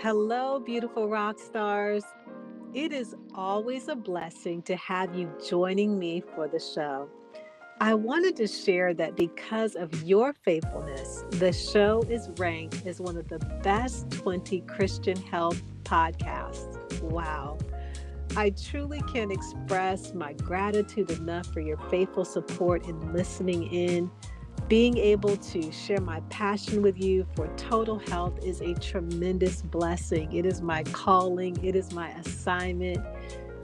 Hello, beautiful rock stars. It is always a blessing to have you joining me for the show. I wanted to share that because of your faithfulness, the show is ranked as one of the best 20 Christian health podcasts. Wow. I truly can't express my gratitude enough for your faithful support in listening in being able to share my passion with you for total health is a tremendous blessing. It is my calling, it is my assignment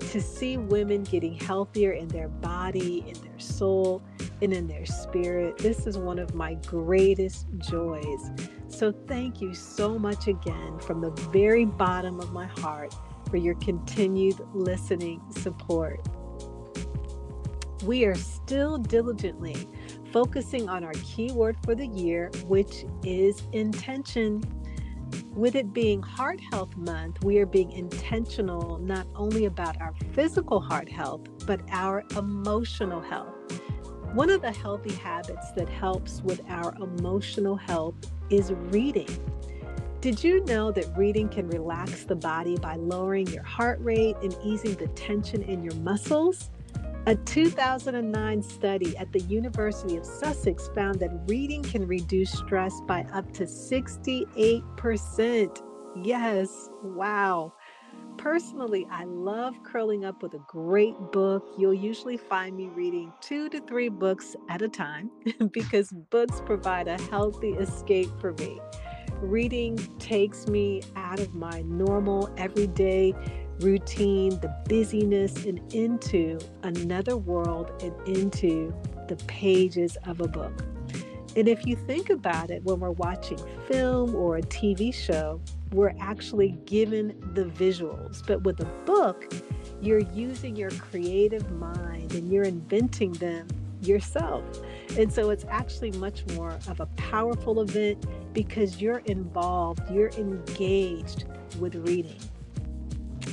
to see women getting healthier in their body, in their soul, and in their spirit. This is one of my greatest joys. So, thank you so much again from the very bottom of my heart for your continued listening support. We are still diligently focusing on our keyword for the year, which is intention. With it being Heart Health Month, we are being intentional not only about our physical heart health, but our emotional health. One of the healthy habits that helps with our emotional health is reading. Did you know that reading can relax the body by lowering your heart rate and easing the tension in your muscles? A 2009 study at the University of Sussex found that reading can reduce stress by up to 68%. Yes, wow. Personally, I love curling up with a great book. You'll usually find me reading two to three books at a time because books provide a healthy escape for me. Reading takes me out of my normal, everyday routine, the busyness, and into another world and into the pages of a book. And if you think about it, when we're watching film or a TV show, we're actually given the visuals. But with a book, you're using your creative mind and you're inventing them yourself. And so it's actually much more of a powerful event because you're involved, you're engaged with reading.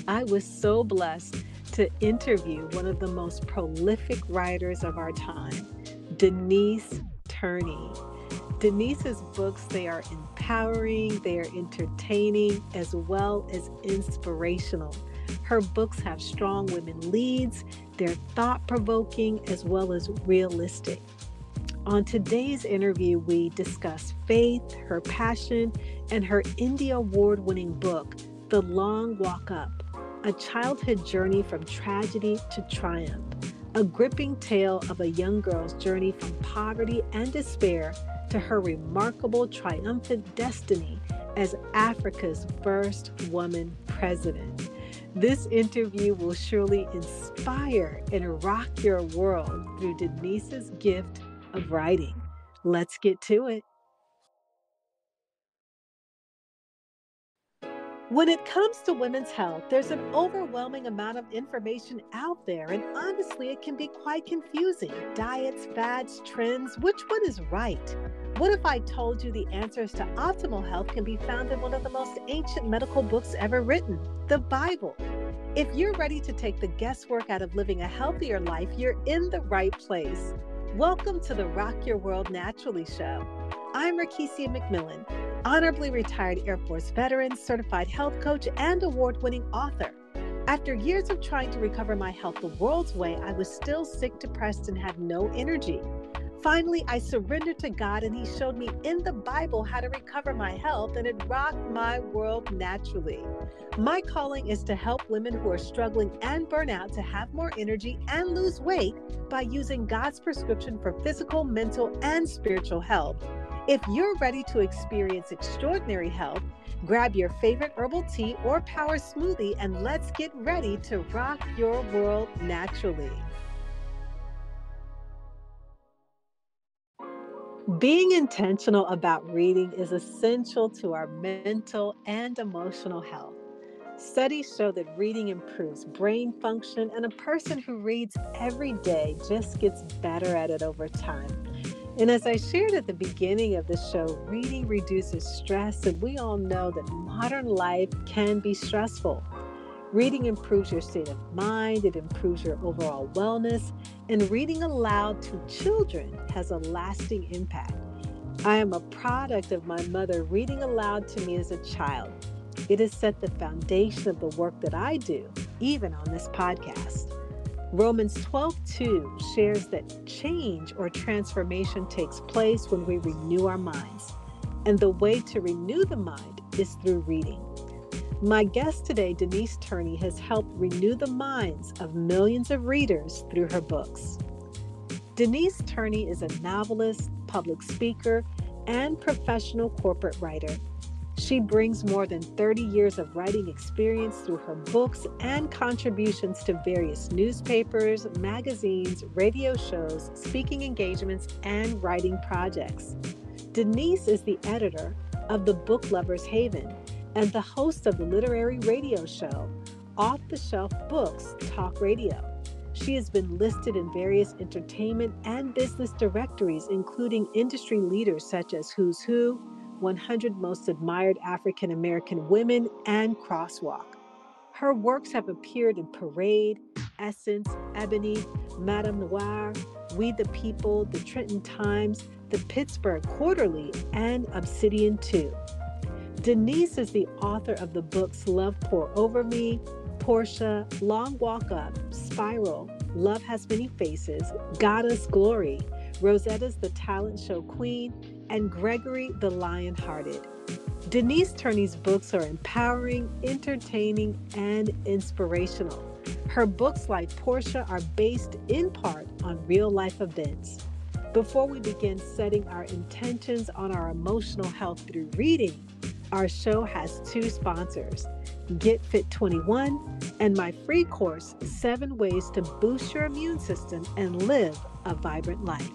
I was so blessed to interview one of the most prolific writers of our time, Denise Turney. Denise's books, they are empowering, they are entertaining, as well as inspirational. Her books have strong women leads, they're thought provoking, as well as realistic. On today's interview, we discuss faith, her passion, and her Indie Award winning book, The Long Walk Up a childhood journey from tragedy to triumph, a gripping tale of a young girl's journey from poverty and despair to her remarkable triumphant destiny as Africa's first woman president. This interview will surely inspire and rock your world through Denise's gift of writing. Let's get to it. When it comes to women's health, there's an overwhelming amount of information out there, and honestly, it can be quite confusing. Diets, fads, trends, which one is right? What if I told you the answers to optimal health can be found in one of the most ancient medical books ever written, the Bible? If you're ready to take the guesswork out of living a healthier life, you're in the right place. Welcome to the Rock Your World Naturally show. I'm Rakesia McMillan honorably retired Air Force veteran, certified health coach, and award winning author. After years of trying to recover my health the world's way, I was still sick, depressed, and had no energy. Finally, I surrendered to God, and He showed me in the Bible how to recover my health, and it rocked my world naturally. My calling is to help women who are struggling and burnout to have more energy and lose weight by using God's prescription for physical, mental, and spiritual health if you're ready to experience extraordinary health, grab your favorite herbal tea or power smoothie and let's get ready to rock your world naturally. Being intentional about reading is essential to our mental and emotional health. Studies show that reading improves brain function, and a person who reads every day just gets better at it over time. And as I shared at the beginning of the show, reading reduces stress, and we all know that modern life can be stressful. Reading improves your state of mind, it improves your overall wellness, and reading aloud to children has a lasting impact. I am a product of my mother reading aloud to me as a child. It has set the foundation of the work that I do, even on this podcast. Romans 12:2 shares that change or transformation takes place when we renew our minds. And the way to renew the mind is through reading. My guest today, Denise Turney, has helped renew the minds of millions of readers through her books. Denise Turney is a novelist, public speaker, and professional corporate writer. She brings more than 30 years of writing experience through her books and contributions to various newspapers, magazines, radio shows, speaking engagements, and writing projects. Denise is the editor of the Book Lovers Haven and the host of the literary radio show Off the Shelf Books Talk Radio. She has been listed in various entertainment and business directories, including industry leaders such as Who's Who, 100 Most Admired African American Women, and Crosswalk. Her works have appeared in Parade, Essence, Ebony, Madame Noir, We the People, the Trenton Times, the Pittsburgh Quarterly, and Obsidian 2. Denise is the author of the books Love Pour Over Me, Portia, Long Walk Up, Spiral, Love Has Many Faces, Goddess Glory, Rosetta's The Talent Show Queen, and Gregory the Lion Hearted. Denise Turney's books are empowering, entertaining, and inspirational. Her books, like Portia, are based in part on real life events. Before we begin setting our intentions on our emotional health through reading, our show has two sponsors Get Fit 21 and my free course, Seven Ways to Boost Your Immune System and Live a Vibrant Life.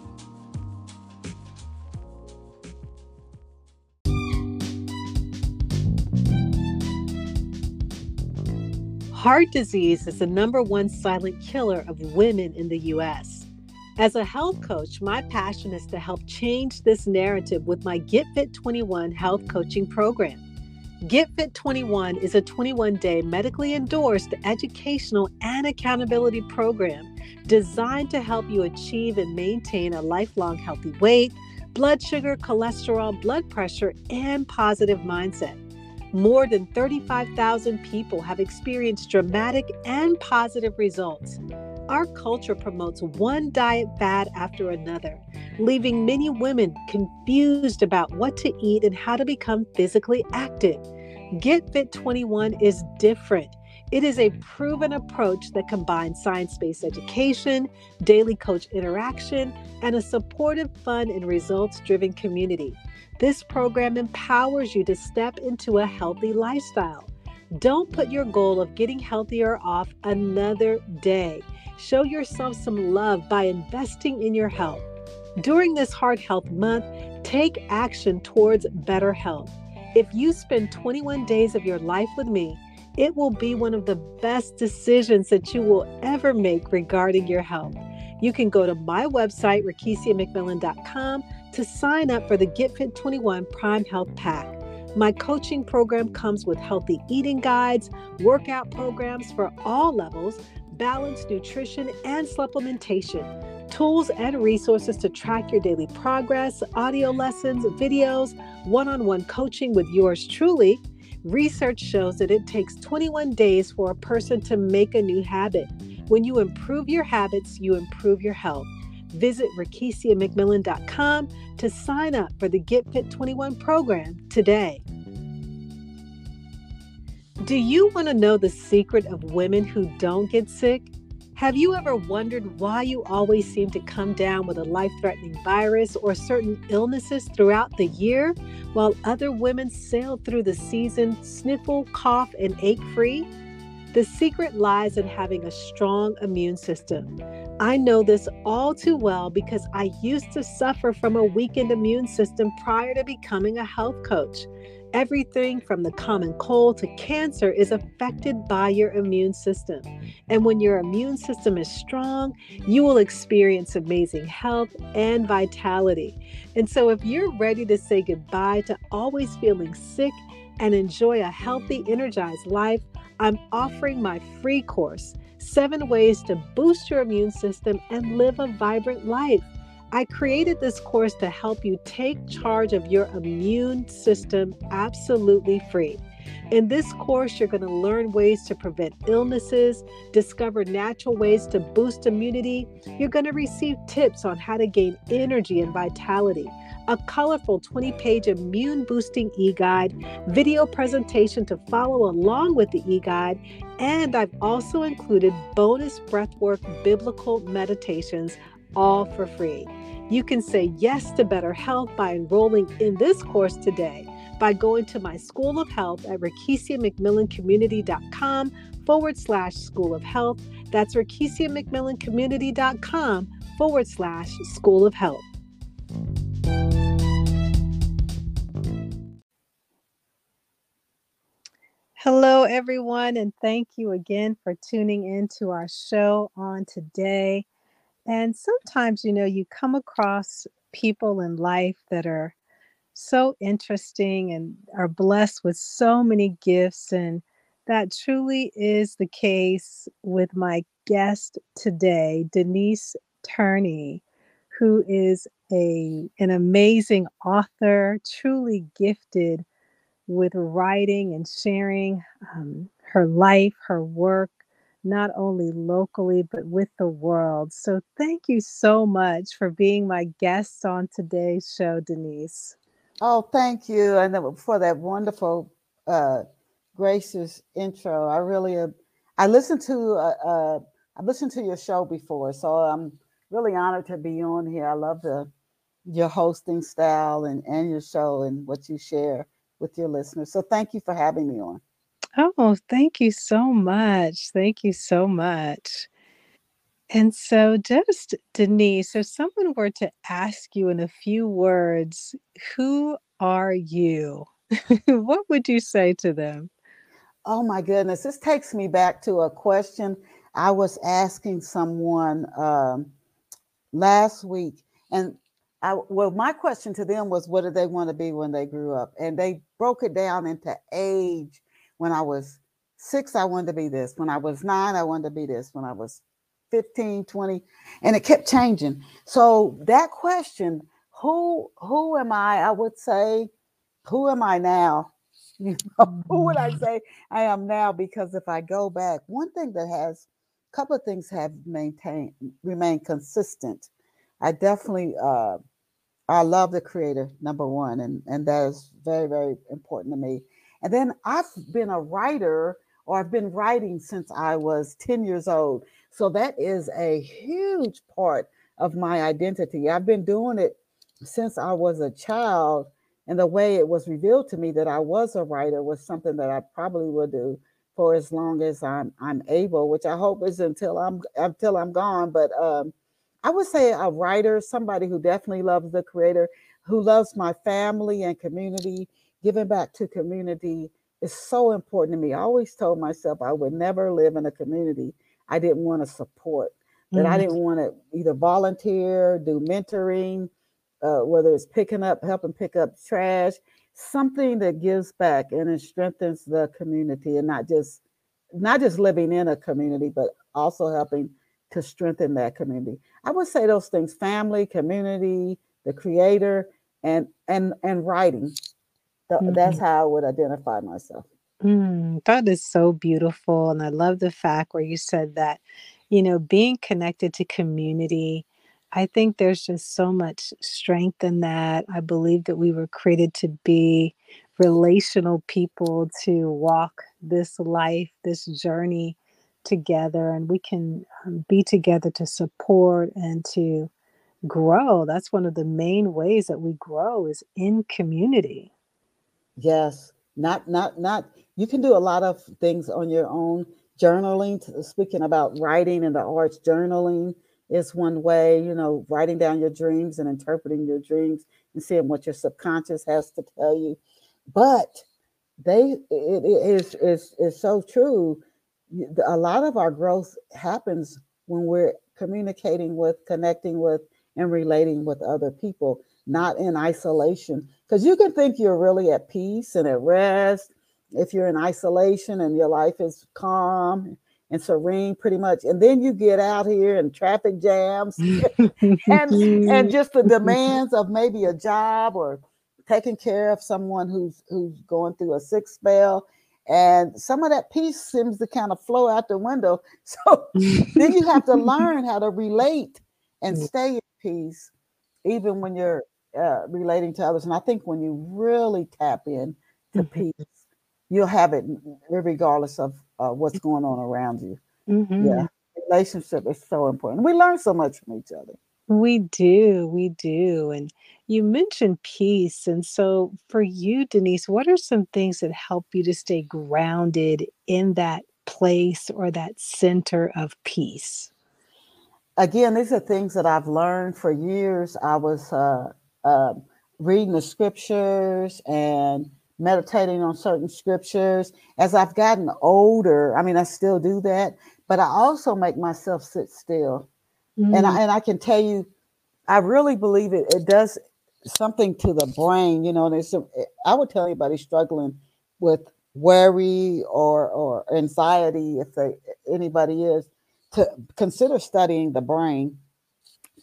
Heart disease is the number one silent killer of women in the U.S. As a health coach, my passion is to help change this narrative with my Get Fit 21 health coaching program. Get Fit 21 is a 21 day medically endorsed educational and accountability program designed to help you achieve and maintain a lifelong healthy weight, blood sugar, cholesterol, blood pressure, and positive mindset. More than 35,000 people have experienced dramatic and positive results. Our culture promotes one diet fad after another, leaving many women confused about what to eat and how to become physically active. Get Fit 21 is different. It is a proven approach that combines science based education, daily coach interaction, and a supportive, fun, and results driven community. This program empowers you to step into a healthy lifestyle. Don't put your goal of getting healthier off another day. Show yourself some love by investing in your health. During this Heart Health Month, take action towards better health. If you spend 21 days of your life with me, it will be one of the best decisions that you will ever make regarding your health. You can go to my website, rakesiamcmillan.com, to sign up for the Get Fit 21 Prime Health Pack. My coaching program comes with healthy eating guides, workout programs for all levels, balanced nutrition, and supplementation, tools and resources to track your daily progress, audio lessons, videos, one on one coaching with yours truly. Research shows that it takes 21 days for a person to make a new habit. When you improve your habits, you improve your health. Visit rakesiamcmillan.com to sign up for the Get Fit 21 program today. Do you want to know the secret of women who don't get sick? Have you ever wondered why you always seem to come down with a life threatening virus or certain illnesses throughout the year, while other women sail through the season sniffle, cough, and ache free? The secret lies in having a strong immune system. I know this all too well because I used to suffer from a weakened immune system prior to becoming a health coach. Everything from the common cold to cancer is affected by your immune system. And when your immune system is strong, you will experience amazing health and vitality. And so, if you're ready to say goodbye to always feeling sick and enjoy a healthy, energized life, I'm offering my free course Seven Ways to Boost Your Immune System and Live a Vibrant Life. I created this course to help you take charge of your immune system absolutely free. In this course, you're going to learn ways to prevent illnesses, discover natural ways to boost immunity. You're going to receive tips on how to gain energy and vitality a colorful 20 page immune boosting e guide, video presentation to follow along with the e guide, and I've also included bonus breathwork biblical meditations, all for free. You can say yes to better health by enrolling in this course today by going to my School of Health at RakesiaMcMillanCommunity.com forward slash School of Health. That's RakesiaMcMillanCommunity.com forward slash School of Health. Hello, everyone, and thank you again for tuning in to our show on today. And sometimes, you know, you come across people in life that are so interesting and are blessed with so many gifts. And that truly is the case with my guest today, Denise Turney, who is a, an amazing author, truly gifted with writing and sharing um, her life, her work, not only locally, but with the world. So thank you so much for being my guest on today's show, Denise. Oh, thank you. And for that wonderful, uh, gracious intro. I really, uh, I listened to, uh, uh, I listened to your show before, so I'm really honored to be on here. I love the your hosting style and, and your show and what you share with your listeners. So thank you for having me on. Oh, thank you so much. Thank you so much. And so, just Denise, if someone were to ask you in a few words, who are you? what would you say to them? Oh my goodness, this takes me back to a question I was asking someone um, last week. And I, well, my question to them was, what did they want to be when they grew up? And they broke it down into age. When I was six, I wanted to be this. When I was nine, I wanted to be this. When I was 15, 20, and it kept changing. So that question, who who am I? I would say, who am I now? You know, who would I mm. say I am now? Because if I go back, one thing that has a couple of things have maintained remained consistent. I definitely uh I love the creator, number one, and, and that is very, very important to me. And then I've been a writer or I've been writing since I was 10 years old. So that is a huge part of my identity. I've been doing it since I was a child. And the way it was revealed to me that I was a writer was something that I probably will do for as long as I'm I'm able, which I hope is until I'm until I'm gone. But um, I would say a writer, somebody who definitely loves the creator, who loves my family and community, giving back to community is so important to me. I always told myself I would never live in a community I didn't want to support, that mm-hmm. I didn't want to either volunteer, do mentoring, uh, whether it's picking up, helping pick up trash, something that gives back and it strengthens the community and not just not just living in a community, but also helping to strengthen that community. I would say those things: family, community, the creator, and and and writing. Mm-hmm. That's how I would identify myself. Mm, that is so beautiful, and I love the fact where you said that, you know, being connected to community. I think there's just so much strength in that. I believe that we were created to be relational people to walk this life, this journey together and we can um, be together to support and to grow that's one of the main ways that we grow is in community yes not not not you can do a lot of things on your own. Journaling speaking about writing and the arts journaling is one way you know writing down your dreams and interpreting your dreams and seeing what your subconscious has to tell you. But they it is is is so true. A lot of our growth happens when we're communicating with, connecting with, and relating with other people, not in isolation. Because you can think you're really at peace and at rest if you're in isolation and your life is calm and serene pretty much and then you get out here and traffic jams and and just the demands of maybe a job or taking care of someone who's who's going through a sick spell and some of that peace seems to kind of flow out the window. So then you have to learn how to relate and stay in peace, even when you're uh, relating to others. And I think when you really tap in to mm-hmm. peace, you'll have it regardless of uh, what's going on around you. Mm-hmm. Yeah, relationship is so important. We learn so much from each other. We do, we do. And you mentioned peace. And so, for you, Denise, what are some things that help you to stay grounded in that place or that center of peace? Again, these are things that I've learned for years. I was uh, uh, reading the scriptures and meditating on certain scriptures. As I've gotten older, I mean, I still do that, but I also make myself sit still Mm-hmm. And I, mm. and I can tell you, I really believe it. It does something to the brain. You know, there's some. I would tell anybody struggling with worry or or anxiety, if they anybody is, to consider studying the brain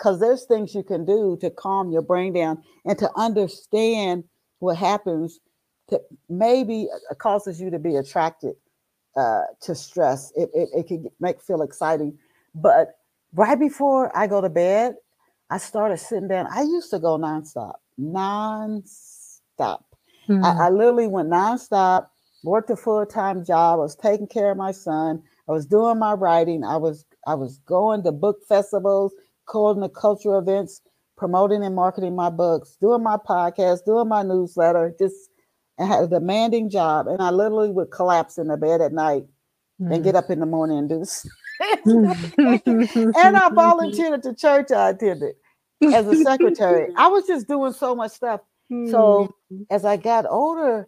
because there's things you can do to calm your brain down and to understand what happens to maybe uh, causes you to be attracted uh, to stress. It, it, it can make feel exciting, but right before I go to bed, I started sitting down. I used to go nonstop, nonstop. Mm-hmm. I, I literally went nonstop, worked a full time job. I was taking care of my son. I was doing my writing. I was I was going to book festivals, calling the cultural events, promoting and marketing my books, doing my podcast, doing my newsletter. Just I had a demanding job, and I literally would collapse in the bed at night mm-hmm. and get up in the morning and do this. and I volunteered at the church I attended as a secretary. I was just doing so much stuff. So hmm. as I got older,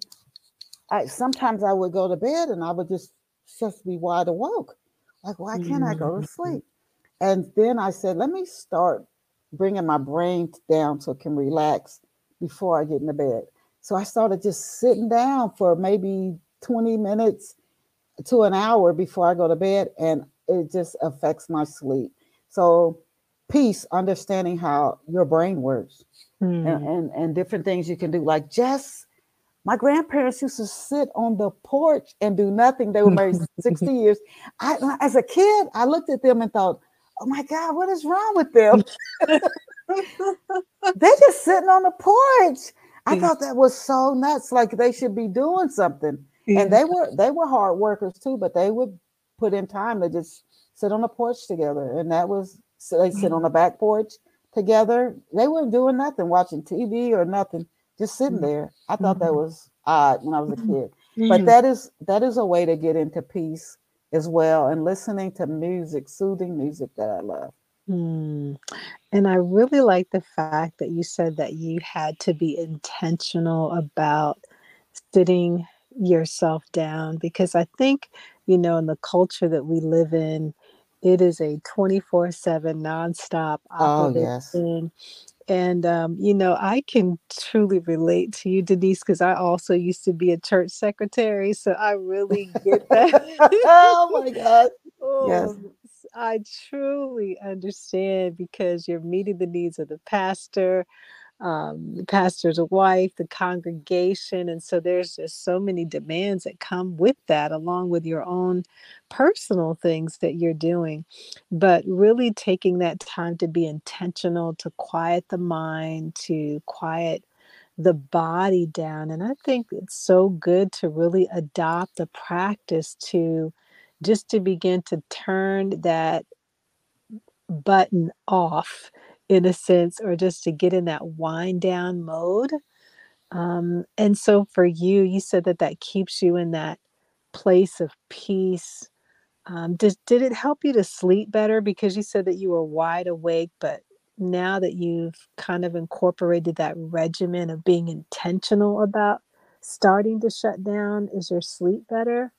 I sometimes I would go to bed and I would just just be wide awake. Like, why can't I go to mm-hmm. sleep? And then I said, let me start bringing my brain down so it can relax before I get into bed. So I started just sitting down for maybe 20 minutes to an hour before I go to bed. And it just affects my sleep. So peace, understanding how your brain works mm. and, and, and different things you can do. Like just my grandparents used to sit on the porch and do nothing. They were married 60 years. I as a kid, I looked at them and thought, oh my God, what is wrong with them? They're just sitting on the porch. I thought that was so nuts. Like they should be doing something. And they were they were hard workers too, but they would put in time to just sit on the porch together. And that was so they sit on the back porch together. They weren't doing nothing, watching TV or nothing, just sitting mm-hmm. there. I thought that mm-hmm. was odd when I was a mm-hmm. kid. But that is that is a way to get into peace as well and listening to music, soothing music that I love. Mm. And I really like the fact that you said that you had to be intentional about sitting yourself down because I think you know, in the culture that we live in, it is a 24 7 nonstop oh, yes. And, um, you know, I can truly relate to you, Denise, because I also used to be a church secretary. So I really get that. oh, my God. oh, yes. I truly understand because you're meeting the needs of the pastor um, the pastor's wife, the congregation. And so there's just so many demands that come with that, along with your own personal things that you're doing. But really taking that time to be intentional, to quiet the mind, to quiet the body down. And I think it's so good to really adopt a practice to just to begin to turn that button off in a sense, or just to get in that wind down mode. Um, and so for you, you said that that keeps you in that place of peace. Um, did, did it help you to sleep better? Because you said that you were wide awake, but now that you've kind of incorporated that regimen of being intentional about starting to shut down, is your sleep better?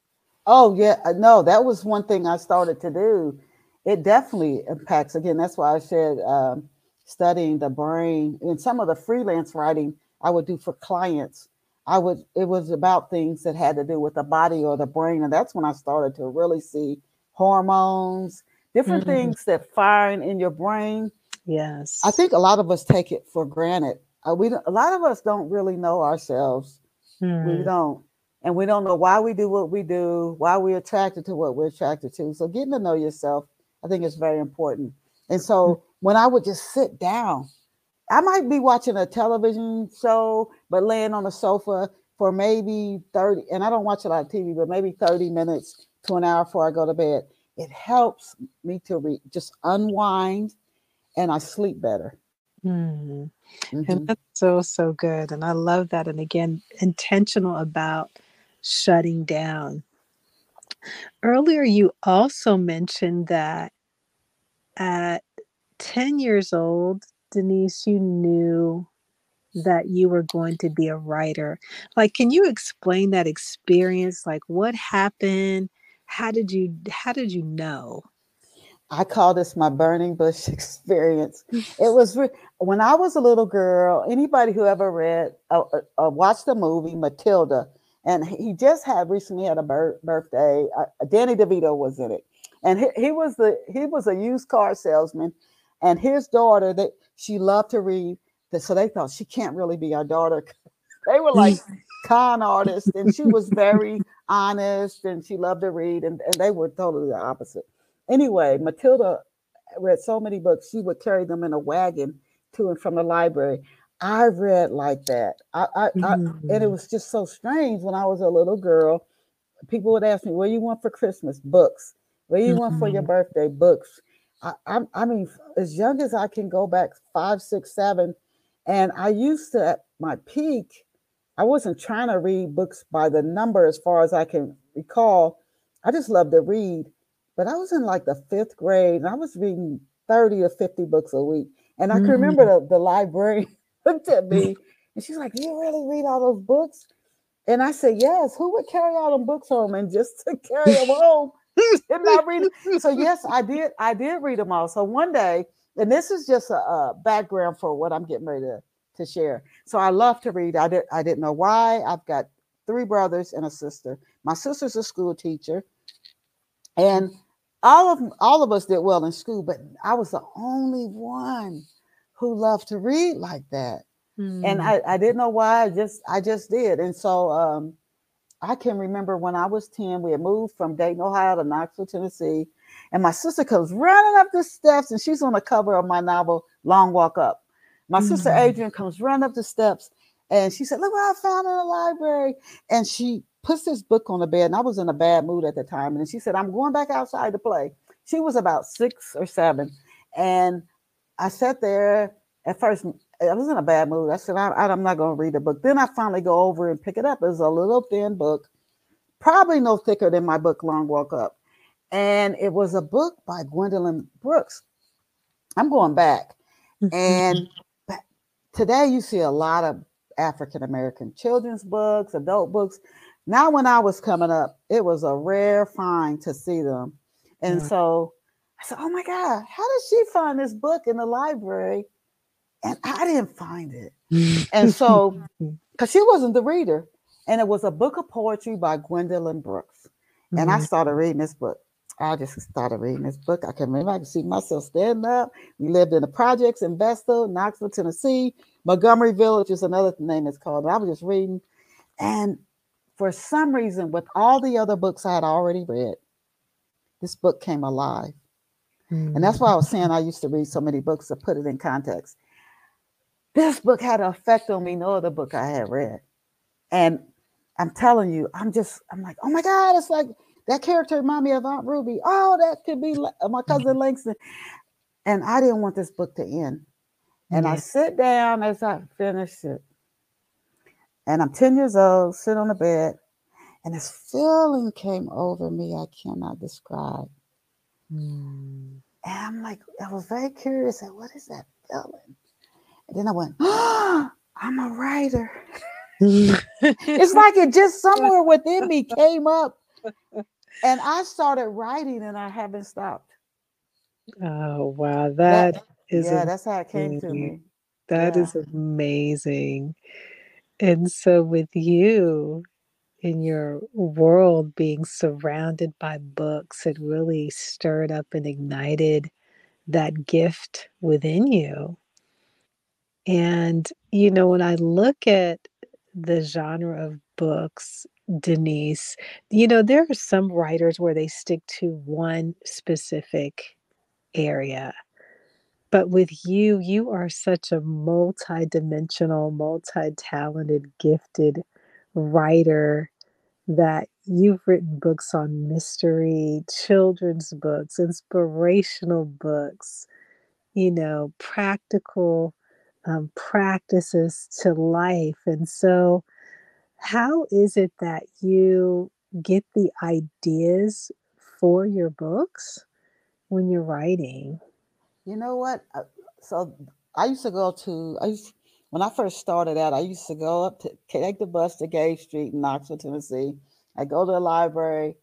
Oh, yeah. Uh, no, that was one thing I started to do. It definitely impacts. Again, that's why I said um, studying the brain and some of the freelance writing I would do for clients. I would it was about things that had to do with the body or the brain, and that's when I started to really see hormones, different mm-hmm. things that firing in your brain. Yes, I think a lot of us take it for granted. Uh, we a lot of us don't really know ourselves. Mm. We don't, and we don't know why we do what we do, why we're attracted to what we're attracted to. So getting to know yourself, I think is very important. And so when I would just sit down, I might be watching a television show, but laying on the sofa for maybe 30, and I don't watch a lot of TV, but maybe 30 minutes to an hour before I go to bed. It helps me to re- just unwind and I sleep better. Mm. Mm-hmm. And that's so, so good. And I love that. And again, intentional about shutting down. Earlier, you also mentioned that at 10 years old, Denise, you knew that you were going to be a writer. Like, can you explain that experience? Like, what happened? How did you how did you know? I call this my burning bush experience. It was re- when I was a little girl. Anybody who ever read, uh, uh, uh watched the movie Matilda, and he just had recently had a bir- birthday. Uh, Danny DeVito was in it, and he, he was the he was a used car salesman, and his daughter that she loved to read. that So they thought she can't really be our daughter. they were like con artists, and she was very honest, and she loved to read, and, and they were totally the opposite anyway, Matilda read so many books, she would carry them in a wagon to and from the library. I read like that. I, I, mm-hmm. I, and it mm. was just so strange when I was a little girl. People would ask me, "What do you want for Christmas?" Books. What do you mm-hmm. want for your mm-hmm. birthday? Books. I, I, I mean, as young as I can go back, five, six, seven, and I used to at my peak. I wasn't trying to read books by the number as far as I can recall. I just loved to read. But I was in like the fifth grade and I was reading 30 or 50 books a week. And I can remember mm-hmm. the, the librarian looked at me and she's like, You really read all those books? And I said, Yes, who would carry all them books home and just to carry them home? Did not read. So yes, I did, I did read them all. So one day, and this is just a, a background for what I'm getting ready to, to share. So I love to read. I did I didn't know why. I've got three brothers and a sister. My sister's a school teacher. And all of all of us did well in school, but I was the only one who loved to read like that. Mm. And I, I didn't know why. I just I just did. And so um, I can remember when I was 10, we had moved from Dayton, Ohio to Knoxville, Tennessee. And my sister comes running up the steps, and she's on the cover of my novel, Long Walk Up. My mm. sister Adrian comes running up the steps and she said, Look what I found in the library. And she puts this book on the bed, and I was in a bad mood at the time. And she said, I'm going back outside to play. She was about six or seven. And I sat there at first, I was in a bad mood. I said, I, am not going to read the book. Then I finally go over and pick it up. It's a little thin book, probably no thicker than my book, Long Walk Up. And it was a book by Gwendolyn Brooks. I'm going back. and today you see a lot of African American children's books, adult books. Now, when I was coming up, it was a rare find to see them. And mm-hmm. so I said, Oh my God, how did she find this book in the library? And I didn't find it. and so, because she wasn't the reader, and it was a book of poetry by Gwendolyn Brooks. Mm-hmm. And I mm-hmm. started reading this book. I just started reading this book. I can remember I could see myself standing up. We lived in the projects in Vestal, Knoxville, Tennessee. Montgomery Village is another name it's called. I was just reading. And for some reason, with all the other books I had already read, this book came alive. Mm-hmm. And that's why I was saying I used to read so many books to put it in context. This book had an effect on me, no other book I had read. And I'm telling you, I'm just, I'm like, oh my God, it's like that character reminded me of Aunt Ruby. Oh, that could be my cousin Langston. And I didn't want this book to end. And mm-hmm. I sit down as I finish it. And I'm 10 years old, sit on the bed, and this feeling came over me I cannot describe. Mm. And I'm like, I was very curious. Like, what is that feeling? And then I went, oh, I'm a writer. it's like it just somewhere within me came up. And I started writing and I haven't stopped. Oh wow. that, that is yeah, that's how it came to me. That yeah. is amazing. And so, with you in your world being surrounded by books, it really stirred up and ignited that gift within you. And, you know, when I look at the genre of books, Denise. You know, there are some writers where they stick to one specific area. But with you, you are such a multidimensional, multi-talented, gifted writer that you've written books on mystery, children's books, inspirational books, you know, practical um, practices to life. And so, how is it that you get the ideas for your books when you're writing? You know what? Uh, so I used to go to, I used, when I first started out, I used to go up to take the bus to Gay Street in Knoxville, Tennessee. I go to the library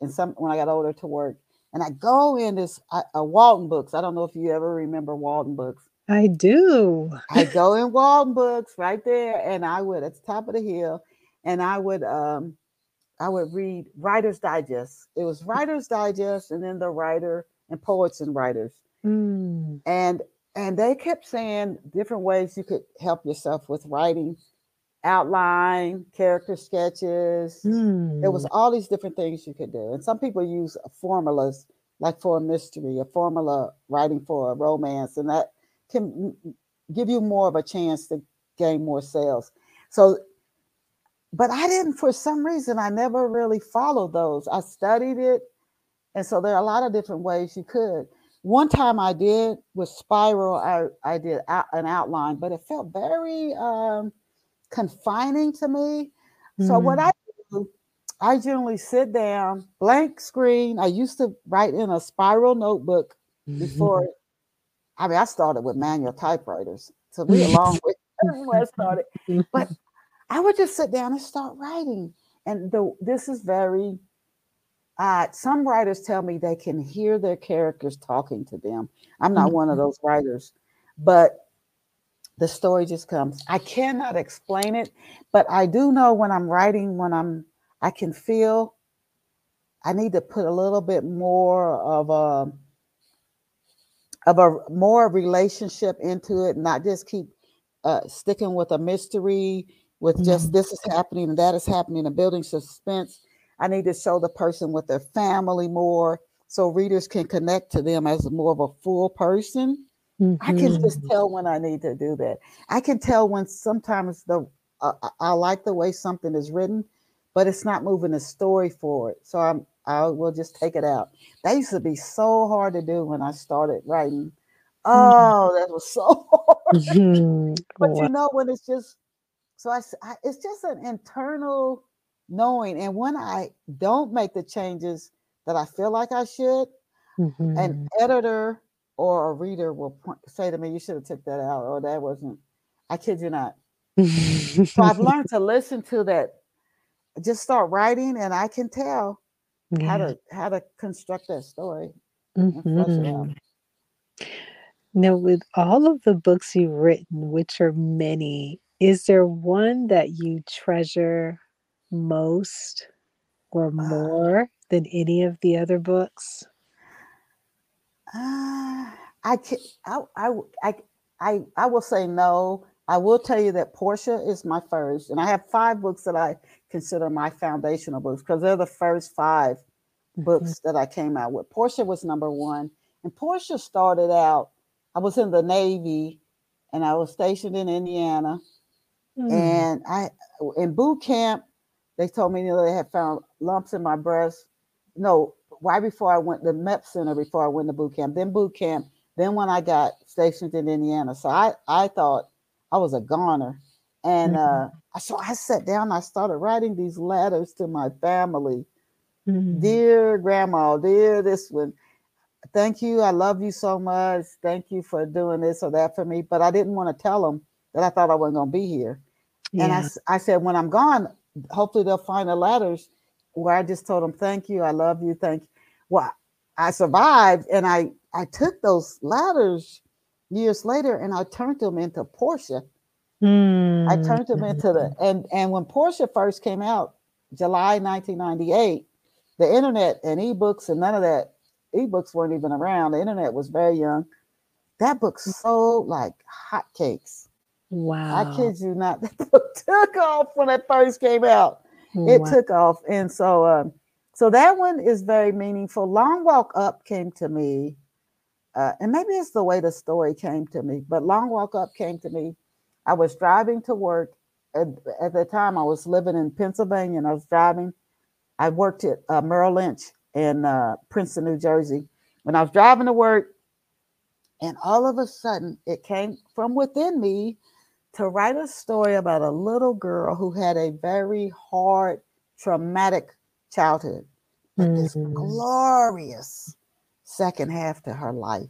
and some when I got older to work, and I go in this uh, Waldenbooks. I don't know if you ever remember Waldenbooks. I do. I go in Waldenbooks right there, and I would at the top of the hill, and I would um, I would read Writer's Digest. It was Writer's Digest, and then the writer and poets and writers, Mm. and and they kept saying different ways you could help yourself with writing, outline, character sketches. There was Mm. all these different things you could do, and some people use formulas like for a mystery, a formula writing for a romance, and that can give you more of a chance to gain more sales. So but I didn't for some reason I never really followed those. I studied it, and so there are a lot of different ways you could. One time I did with Spiral, I, I did out, an outline, but it felt very um, confining to me. So what Mm. I do, I generally sit down, blank screen. I used to write in a Spiral notebook before. I mean, I started with manual typewriters, so we a long way where I started. But I would just sit down and start writing. And the this is very odd. Some writers tell me they can hear their characters talking to them. I'm not one of Mhm. those writers, but the story just comes. I cannot explain it, but I do know when I'm writing, when I'm I can feel I need to put a little bit more of a of a more relationship into it, not just keep uh, sticking with a mystery with just Mhm. this is happening and that is happening and building suspense. I need to show the person with their family more so readers can connect to them as more of a full person. I can just Mhm. tell when I need to do that. I can tell when sometimes the uh, I like the way something is written, but it's not moving the story forward. So I'm I will just take it out. That used to be so hard to do when I started writing. Mhm. Oh, that was so hard. Mhm. But you know when it's just so I it's just an internal knowing, and when I don't make the changes that I feel like I should, an Mhm. editor or a reader will point, say to me, "You should have took that out," or "That wasn't." I kid you not. So I've learned to listen to that. Just start writing, and I can tell how to how to construct that story and flesh it out. Mhm. Now, with all of the books you've written, which are many, is there one that you treasure most or Uh, more than any of the other books? uh, I I I I will say no. I will tell you that Portia is my first, and I have five books that I consider my foundational books because they're the first five books that I came out with. Portia was number one, and Portia started out. I was in the Navy, and I was stationed in Indiana, Mm. and I in boot camp. They told me you know, they had found lumps in my breast. No, right before I went the MEP center before I went to boot camp. Then boot camp. Then when I got stationed in Indiana, so I I thought I was a goner, and Mhm. uh, so I sat down. I started writing these letters to my family. Mm. Dear grandma, dear this one, thank you. I love you so much. Thank you for doing this or that for me. But I didn't want to tell them that I thought I wasn't going to be here. And I, Yeah. I said, when I'm gone, hopefully they'll find the letters where I just told them, thank you. I love you. Thank you. Well, I survived and I, I took those letters years later and I turned them into Portia. I turned them into the, Mm. and, and when Portia first came out, July 1998, the internet and ebooks and none of that, ebooks weren't even around. The internet was very young. That book sold like hotcakes. Wow. I kid you not. That book took off when it first came out. it wow. took off. And so, um, so that one is very meaningful. Long Walk Up came to me, uh, and maybe it's the way the story came to me, but Long Walk Up came to me. I was driving to work. At, at the time, I was living in Pennsylvania, and I was driving. I worked at uh, Merrill Lynch in uh, Princeton, New Jersey. When I was driving to work, and all of a sudden, it came from within me to write a story about a little girl who had a very hard, traumatic childhood, but mm-hmm. this glorious second half to her life.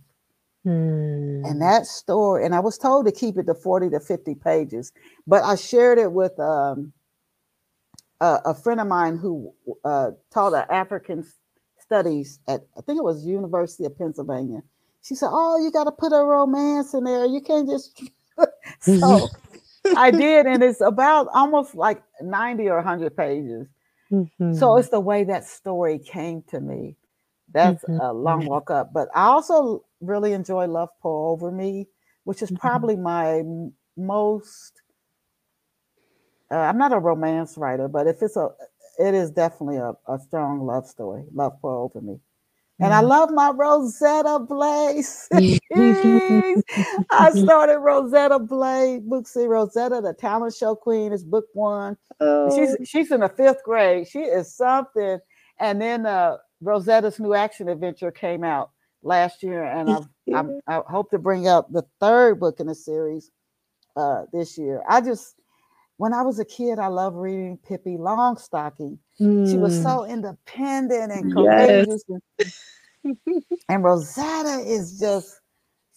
Mm. And that story, and I was told to keep it to 40 to 50 pages, but I shared it with um, a, a, friend of mine who uh, taught African studies at, I think it was University of Pennsylvania. She said, Oh, you got to put a romance in there. You can't just so I did, and it's about almost like 90 or 100 pages. Mm-hmm. So it's the way that story came to me. That's mm-hmm. a long walk up. But I also really enjoy Love Pour Over Me, which is mm-hmm. probably my most. Uh, I'm not a romance writer, but if it's a, it is definitely a, a strong love story. Love Pour Over Me. And I mm. love my Rosetta Blaze. I started Rosetta Blaze, Booksy Rosetta, the talent show queen, is book one. Oh. She's she's in the fifth grade. She is something. And then uh, Rosetta's new action adventure came out last year, and I've, I'm, i hope to bring out the third book in the series uh, this year. I just, when I was a kid, I loved reading Pippi Longstocking. Mm. She was so independent and courageous. Yes. And, and Rosetta is just,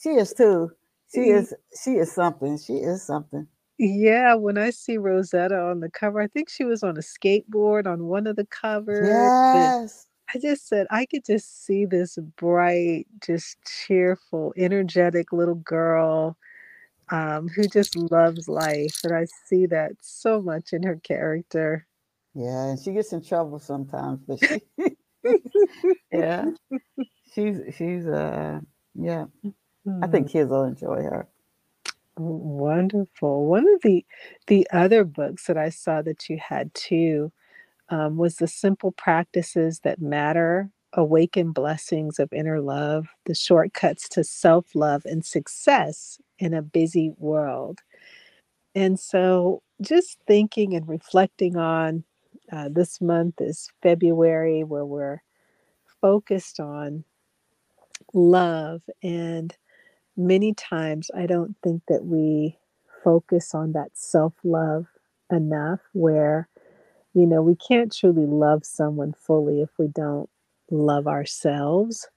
she is too. She mm. is, she is something. She is something. Yeah, when I see Rosetta on the cover, I think she was on a skateboard on one of the covers. Yes. I just said I could just see this bright, just cheerful, energetic little girl um, who just loves life. And I see that so much in her character. Yeah, and she gets in trouble sometimes, but she yeah. She's she's uh yeah. I think hmm. kids will enjoy her. Wonderful. One of the the other books that I saw that you had too um, was the simple practices that matter awaken blessings of inner love the shortcuts to self-love and success in a busy world and so just thinking and reflecting on uh, this month is February, where we're focused on love. And many times, I don't think that we focus on that self love enough, where, you know, we can't truly love someone fully if we don't love ourselves.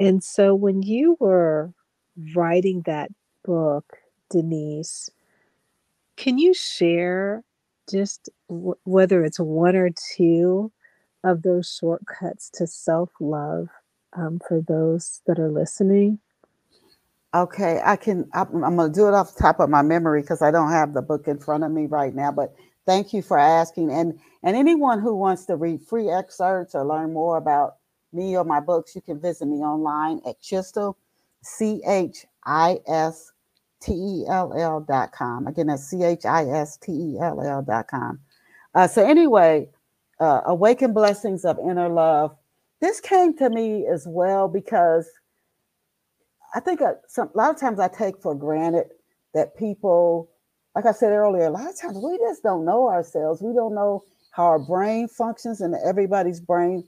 And so when you were writing that book, Denise, can you share just w- whether it's one or two of those shortcuts to self love um, for those that are listening? Okay, I can. I'm, I'm going to do it off the top of my memory because I don't have the book in front of me right now. But thank you for asking. And and anyone who wants to read free excerpts or learn more about me or my books, you can visit me online at Chistell, C H I S T-E-L-L dot com. Again, that's C-H-I-S-T-E-L-L dot com. Uh, so anyway, uh, Awaken Blessings of Inner Love. This came to me as well because I think I, some, a lot of times I take for granted that people, like I said earlier, a lot of times we just don't know ourselves. We don't know how our brain functions, and everybody's brain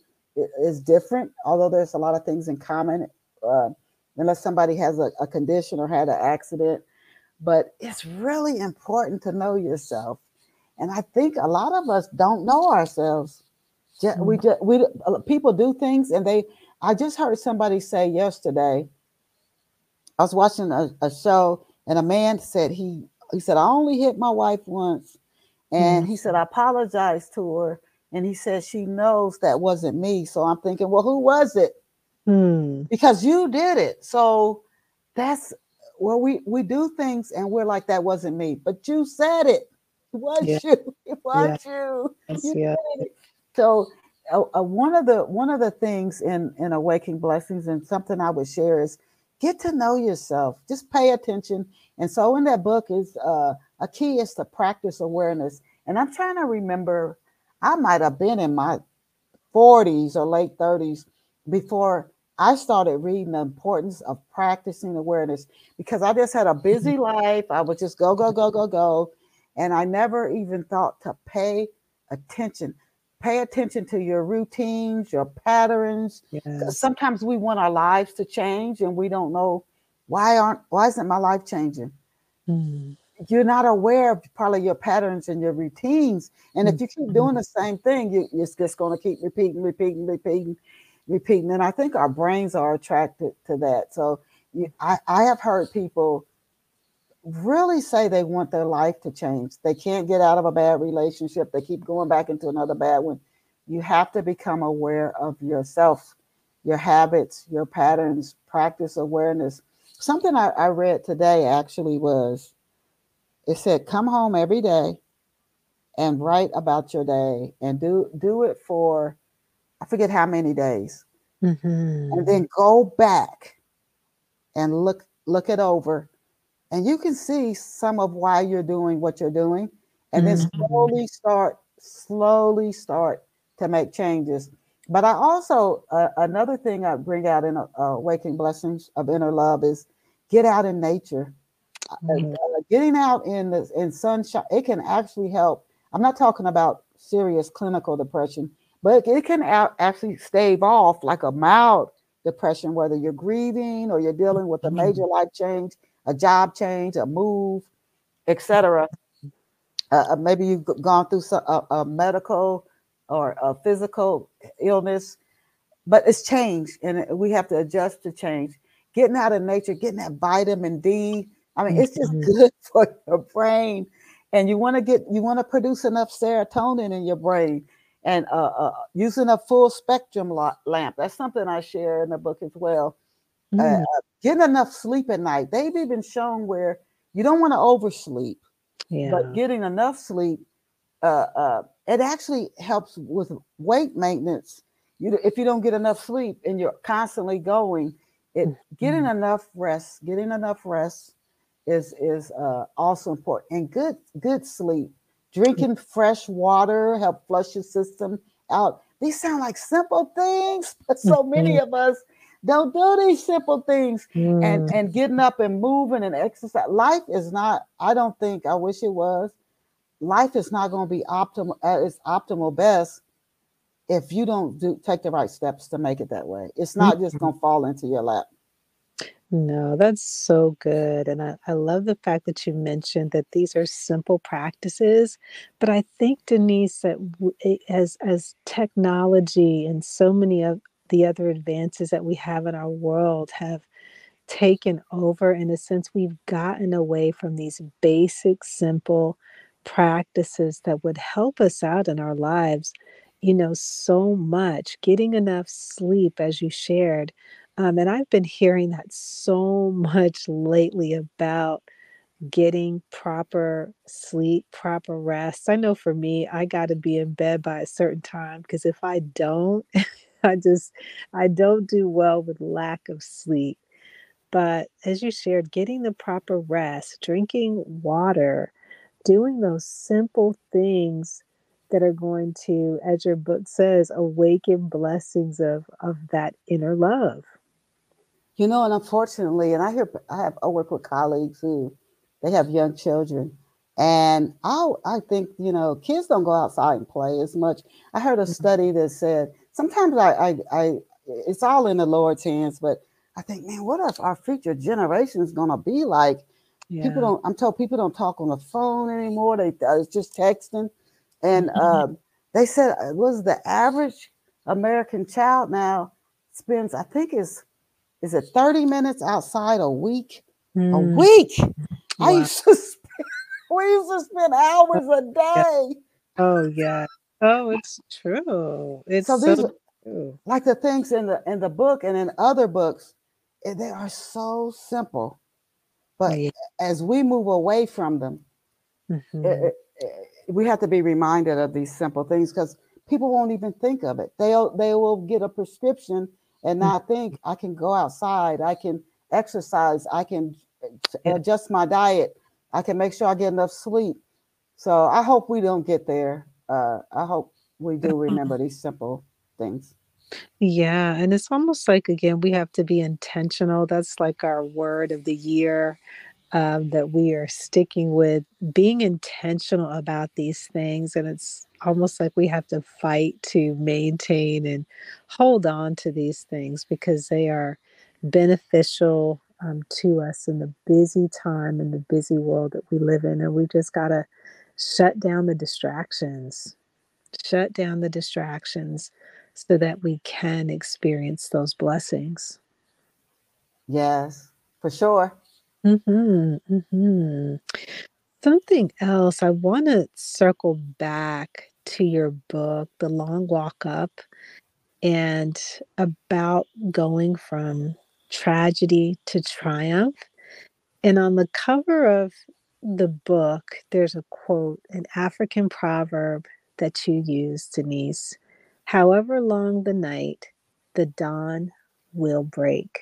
is different, although there's a lot of things in common. Uh, unless somebody has a, a condition or had an accident. But it's really important to know yourself. And I think a lot of us don't know ourselves. We mm. just we people do things and they. I just heard somebody say yesterday. I was watching a, a show and a man said he he said I only hit my wife once, and mm. he said I apologized to her, and he said she knows that wasn't me. So I'm thinking, well, who was it? Hmm. because you did it. So that's where we we do things and we're like that wasn't me, but you said it. It was yeah. you. It was yeah. you. Yes, you yeah. So uh, uh, one of the one of the things in in awakening blessings and something I would share is get to know yourself. Just pay attention. And so in that book is uh, a key is to practice awareness. And I'm trying to remember. I might have been in my 40s or late 30s before I started reading the importance of practicing awareness because I just had a busy life. I would just go, go, go, go, go. And I never even thought to pay attention. Pay attention to your routines, your patterns. Yes. Sometimes we want our lives to change and we don't know why aren't why isn't my life changing? Mm. You're not aware of probably your patterns and your routines. And if you keep doing mm-hmm. the same thing, you, you're just going to keep repeating, repeating, repeating repeating. And I think our brains are attracted to that. So you, I, I have heard people really say they want their life to change. They can't get out of a bad relationship. They keep going back into another bad one. You have to become aware of yourself, your habits, your patterns, practice awareness. Something I, I read today actually was it said, come home every day and write about your day and do do it for I forget how many days. Mm-hmm. And then go back and look look it over. And you can see some of why you're doing what you're doing. And mm-hmm. then slowly start, slowly start to make changes. But I also, uh, another thing I bring out in uh, Waking Blessings of Inner Love is get out in nature. Uh, mm-hmm. Uh, getting out in the in sunshine, it can actually help. I'm not talking about serious clinical depression, but it can actually stave off like a mild depression, whether you're grieving or you're dealing with a mm-hmm. major life change, a job change, a move, etc. Uh, uh, maybe you've gone through some, a, a, medical or a physical illness, but it's changed, and we have to adjust to change. Getting out of nature, getting that vitamin D. I mean, it's just mm-hmm. good for your brain, and you want to get you want to produce enough serotonin in your brain and uh, uh, using a full spectrum lamp. That's something I share in the book as well. Uh, mm. Uh, getting enough sleep at night. They've even shown where you don't want to oversleep, yeah. but getting enough sleep, uh, uh, it actually helps with weight maintenance. You, if you don't get enough sleep and you're constantly going, it mm-hmm. getting enough rest, getting enough rest is is also important. And good good sleep Drinking fresh water help flush your system out. These sound like simple things, but so many mm-hmm. of us don't do these simple things. Mm. And and getting up and moving and exercise. Life is not. I don't think. I wish it was. Life is not going to be optimal at its optimal best if you don't do take the right steps to make it that way. It's not just mm-hmm. going to fall into your lap. No, that's so good. And I, I love the fact that you mentioned that these are simple practices. But I think, Denise, that as, as technology and so many of the other advances that we have in our world have taken over, in a sense, we've gotten away from these basic, simple practices that would help us out in our lives, you know, so much. Getting enough sleep, as you shared um, and I've been hearing that so much lately about getting proper sleep, proper rest. I know for me, I got to be in bed by a certain time because if I don't, I just I don't do well with lack of sleep. But as you shared, getting the proper rest, drinking water, doing those simple things that are going to, as your book says, awaken blessings of of that inner love. You know, and unfortunately, and I hear I have I work with colleagues who they have young children, and I I think you know kids don't go outside and play as much. I heard a mm-hmm. study that said sometimes I I, I it's all in the Lord's hands, but I think, man, what if our future generation is gonna be like? Yeah. People don't. I'm told people don't talk on the phone anymore. They uh, it's just texting, and mm-hmm. uh, they said uh, was the average American child now spends I think is is it 30 minutes outside a week? Mm. A week. Wow. I used to spend, we used to spend hours a day. Oh yeah. Oh, it's true. It's so, these so true. like the things in the in the book and in other books, eh, they are so simple. But yeah. as we move away from them, mm-hmm. it, it, it, we have to be reminded of these simple things because people won't even think of it. They'll they will get a prescription and mm. not think I can go outside, I can exercise, I can adjust my diet, I can make sure I get enough sleep. So I hope we don't get there. Uh, I hope we do remember these simple things. Yeah, and it's almost like, again, we have to be intentional. That's like our word of the year um, that we are sticking with being intentional about these things. And it's almost like we have to fight to maintain and hold on to these things because they are beneficial um, to us in the busy time and the busy world that we live in. And we just got to shut down the distractions, shut down the distractions so that we can experience those blessings. Yes, for sure. Mhm, mhm. Something else, I wanna circle back to your book, The Long Walk Up, and about going from tragedy to triumph. And on the cover of the book, there's a quote, an African proverb that you use, Denise. However long the night, the dawn will break.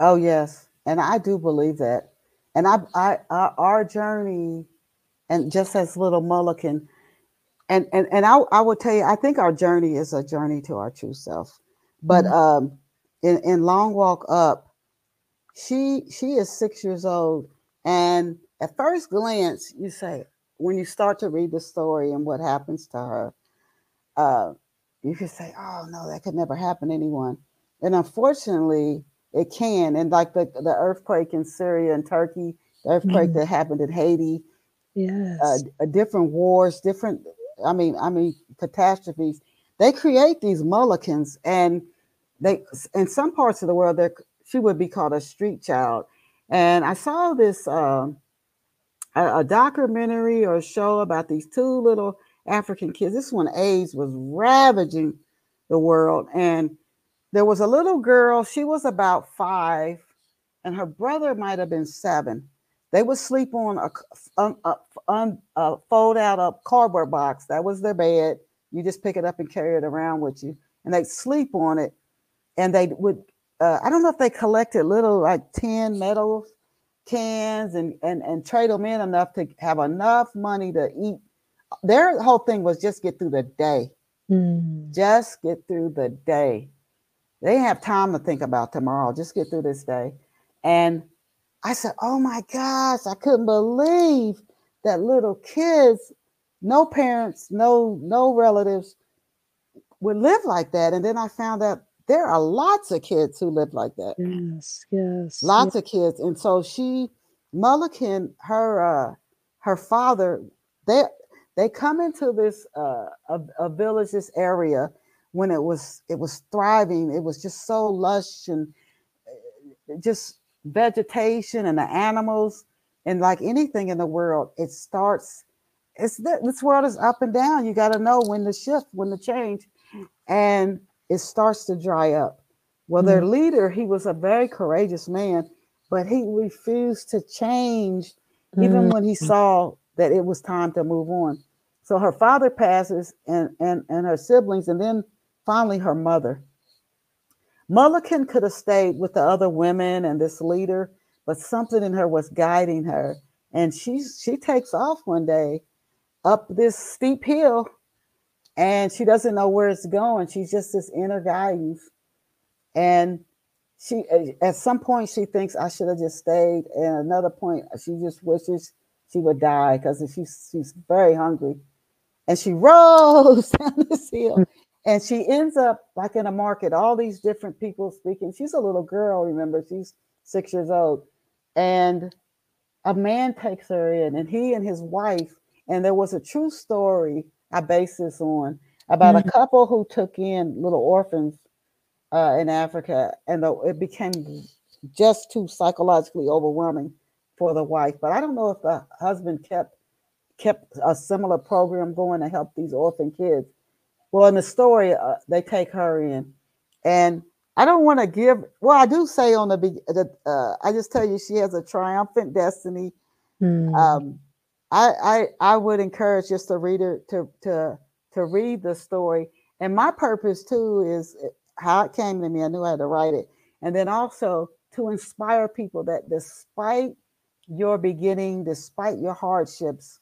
Oh yes, and I do believe that. And I, I, I our journey, and just as little Mulligan, and and and I, I would tell you, I think our journey is a journey to our true self. But Mm. um, in in Long Walk Up, she she is six years old, and at first glance, you say when you start to read the story and what happens to her, uh, you could say, "Oh no, that could never happen to anyone." And unfortunately, it can. And like the the earthquake in Syria and Turkey, the earthquake Mm. that happened in Haiti, uh, Yes. uh, different wars, different. I mean, I mean catastrophes. They create these mullikins, and they in some parts of the world, she would be called a street child. And I saw this um, a, a documentary or show about these two little African kids. This one, AIDS was ravaging the world, and there was a little girl. She was about five, and her brother might have been seven. They would sleep on a, un, a, un, a fold out up cardboard box. That was their bed. You just pick it up and carry it around with you, and they'd sleep on it. And they would. Uh, I don't know if they collected little like tin metal cans and and and trade them in enough to have enough money to eat. Their whole thing was just get through the day. Mm. Just get through the day. They have time to think about tomorrow. Just get through this day. And I said, Oh my gosh, I couldn't believe that little kids, no parents, no, no relatives would live like that. And then I found out there are lots of kids who live like that. Yes, yes. Lots of kids. And so she, Mulligan, her uh her father, they they come into this uh a, a village, this area when it was it was thriving. It was just so lush and uh, just vegetation and the animals and like anything in the world, it starts. It's this world is up and down. You got to know when to shift, when to change, and it starts to dry up. Well, their Mm. leader, he was a very courageous man, but he refused to change even Mm. when he saw that it was time to move on. So her father passes and and, and her siblings, and then finally her mother. Mulligan could have stayed with the other women and this leader, but something in her was guiding her. And she she takes off one day up this steep hill and she doesn't know where it's going. She's just this inner guidance. And she at some point she thinks I should have just stayed. And another point, she just wishes she would die because she's she's very hungry. And she rolls down this hill mm. and she ends up like in a market, all these different people speaking. She's a little girl, remember, she's six years old. And a man takes her in, and he and his wife, and there was a true story I base this on about Mhm. a couple who took in little orphans uh, in Africa, and the, it became just too psychologically overwhelming for the wife. But I don't know if the husband kept kept a similar program going to help these orphan kids. Well, in the story, uh, they take her in, and I don't want to give. Well, I do say on the be- the uh, I just tell you she has a triumphant destiny. Mm. Um, I I I would encourage just the reader to to to read the story. And my purpose too is uh, how it came to me. I knew I had to write it, and then also to inspire people that despite your beginning, despite your hardships,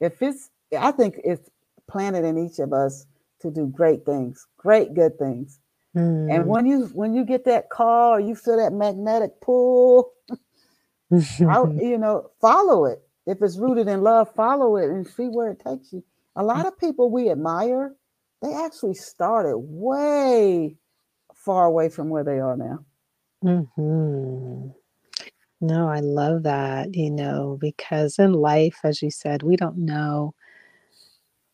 if it's I think it's planted in each of us to do great things, great good things. Mm. And when you when you get that call or you feel that magnetic pull, I, you know, follow it. If it's rooted in love, follow it and see where it takes you. A lot of people we admire, they actually started way far away from where they are now. Mm-hmm. No, I love that, you know, because in life, as you said, we don't know.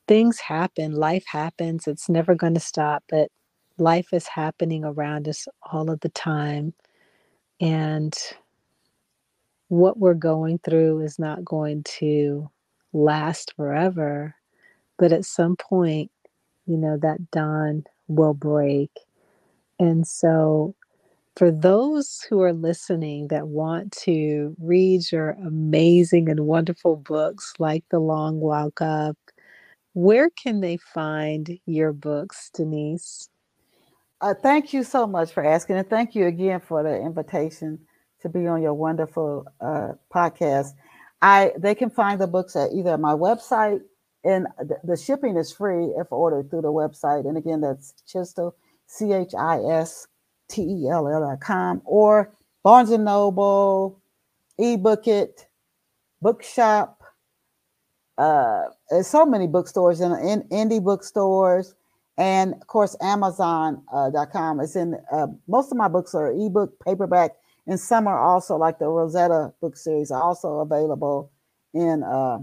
Things happen, life happens, it's never going to stop, but life is happening around us all of the time. And what we're going through is not going to last forever. But at some point, you know, that dawn will break. And so for those who are listening that want to read your amazing and wonderful books like The Long Walk Up, where can they find your books, Denise? Uh, thank you so much for asking, and thank you again for the invitation to be on your wonderful uh, podcast. I they can find the books at either my website, and the, the shipping is free if ordered through the website. And again, that's Chistell, C H I S T-E-L-L.com or Barnes and Noble, eBook It, Bookshop. Uh, there's so many bookstores and in, indie bookstores, and of course Amazon.com. Uh, it's in uh, most of my books are ebook, paperback, and some are also like the Rosetta book series are also available in uh,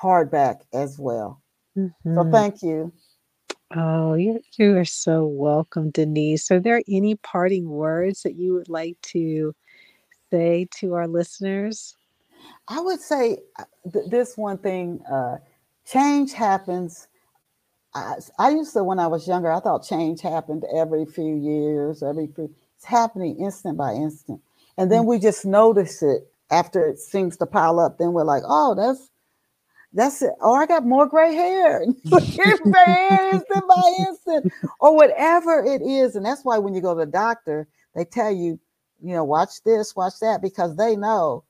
hardback as well. Mm-hmm. So thank you. Oh, you, you are so welcome, Denise. Are there any parting words that you would like to say to our listeners? I would say uh, th- this one thing uh, change happens. I, I, used to, when I was younger, I thought change happened every few years, every few, it's happening instant by instant. And then mm-hmm. we just notice it after it seems to pile up. Then we're like, oh, that's that's it. Oh, I got more gray hair. gray hair instant by instant, or whatever it is. And that's why when you go to the doctor, they tell you, you know, watch this, watch that, because they know.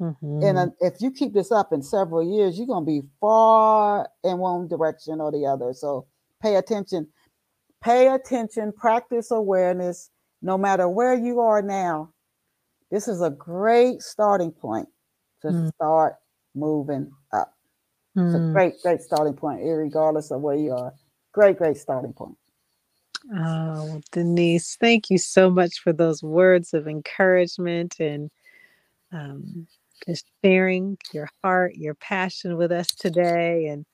Mm-hmm. And if you keep this up in several years, you're going to be far in one direction or the other. So pay attention. Pay attention, practice awareness, no matter where you are now. This is a great starting point to mm. start moving up. It's a mm. great, great starting point, regardless of where you are. Great, great starting point. Oh, Denise, thank you so much for those words of encouragement and um, just sharing your heart, your passion with us today. And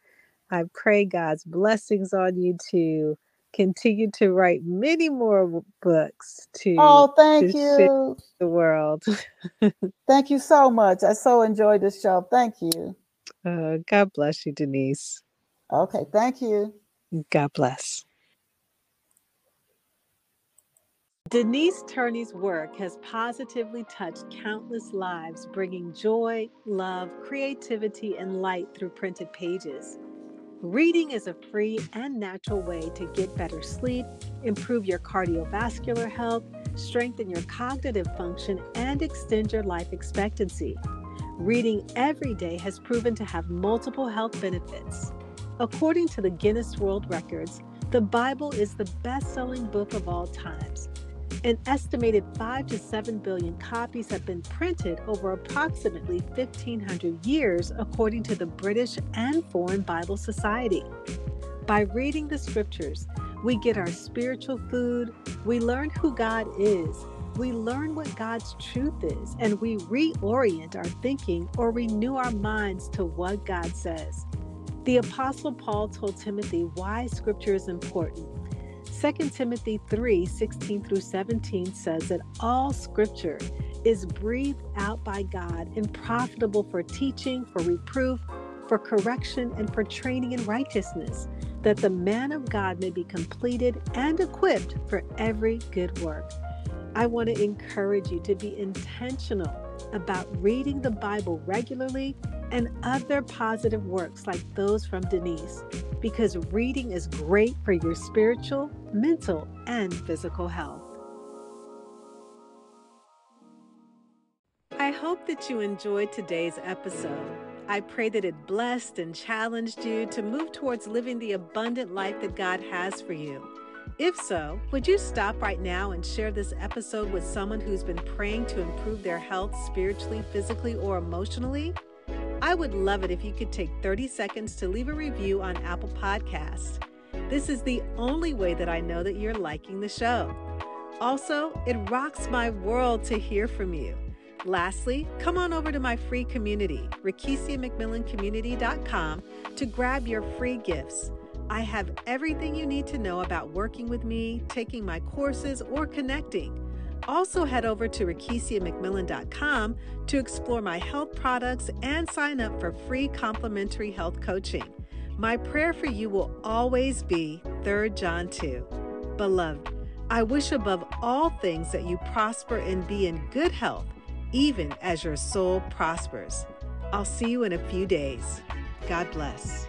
I pray God's blessings on you to continue to write many more books to oh thank to you the world thank you so much i so enjoyed this show thank you uh, God bless you, Denise. Okay, thank you. God bless. Denise Turney's work has positively touched countless lives, bringing joy, love, creativity, and light through printed pages. Reading is a free and natural way to get better sleep, improve your cardiovascular health, strengthen your cognitive function, and extend your life expectancy. Reading every day has proven to have multiple health benefits. According to the Guinness World Records, the Bible is the best selling book of all times. An estimated 5 to 7 billion copies have been printed over approximately 1,500 years, according to the British and Foreign Bible Society. By reading the scriptures, we get our spiritual food, we learn who God is, we learn what God's truth is and we reorient our thinking or renew our minds to what God says. The Apostle Paul told Timothy why Scripture is important. 2 Timothy 3 16 through 17 says that all Scripture is breathed out by God and profitable for teaching, for reproof, for correction, and for training in righteousness, that the man of God may be completed and equipped for every good work. I want to encourage you to be intentional about reading the Bible regularly and other positive works like those from Denise, because reading is great for your spiritual, mental, and physical health. I hope that you enjoyed today's episode. I pray that it blessed and challenged you to move towards living the abundant life that God has for you. If so, would you stop right now and share this episode with someone who's been praying to improve their health spiritually, physically, or emotionally? I would love it if you could take 30 seconds to leave a review on Apple Podcasts. This is the only way that I know that you're liking the show. Also, it rocks my world to hear from you. Lastly, come on over to my free community, RakesiaMcMillanCommunity.com, to grab your free gifts. I have everything you need to know about working with me, taking my courses, or connecting. Also, head over to RakesiaMcMillan.com to explore my health products and sign up for free complimentary health coaching. My prayer for you will always be 3 John 2. Beloved, I wish above all things that you prosper and be in good health, even as your soul prospers. I'll see you in a few days. God bless.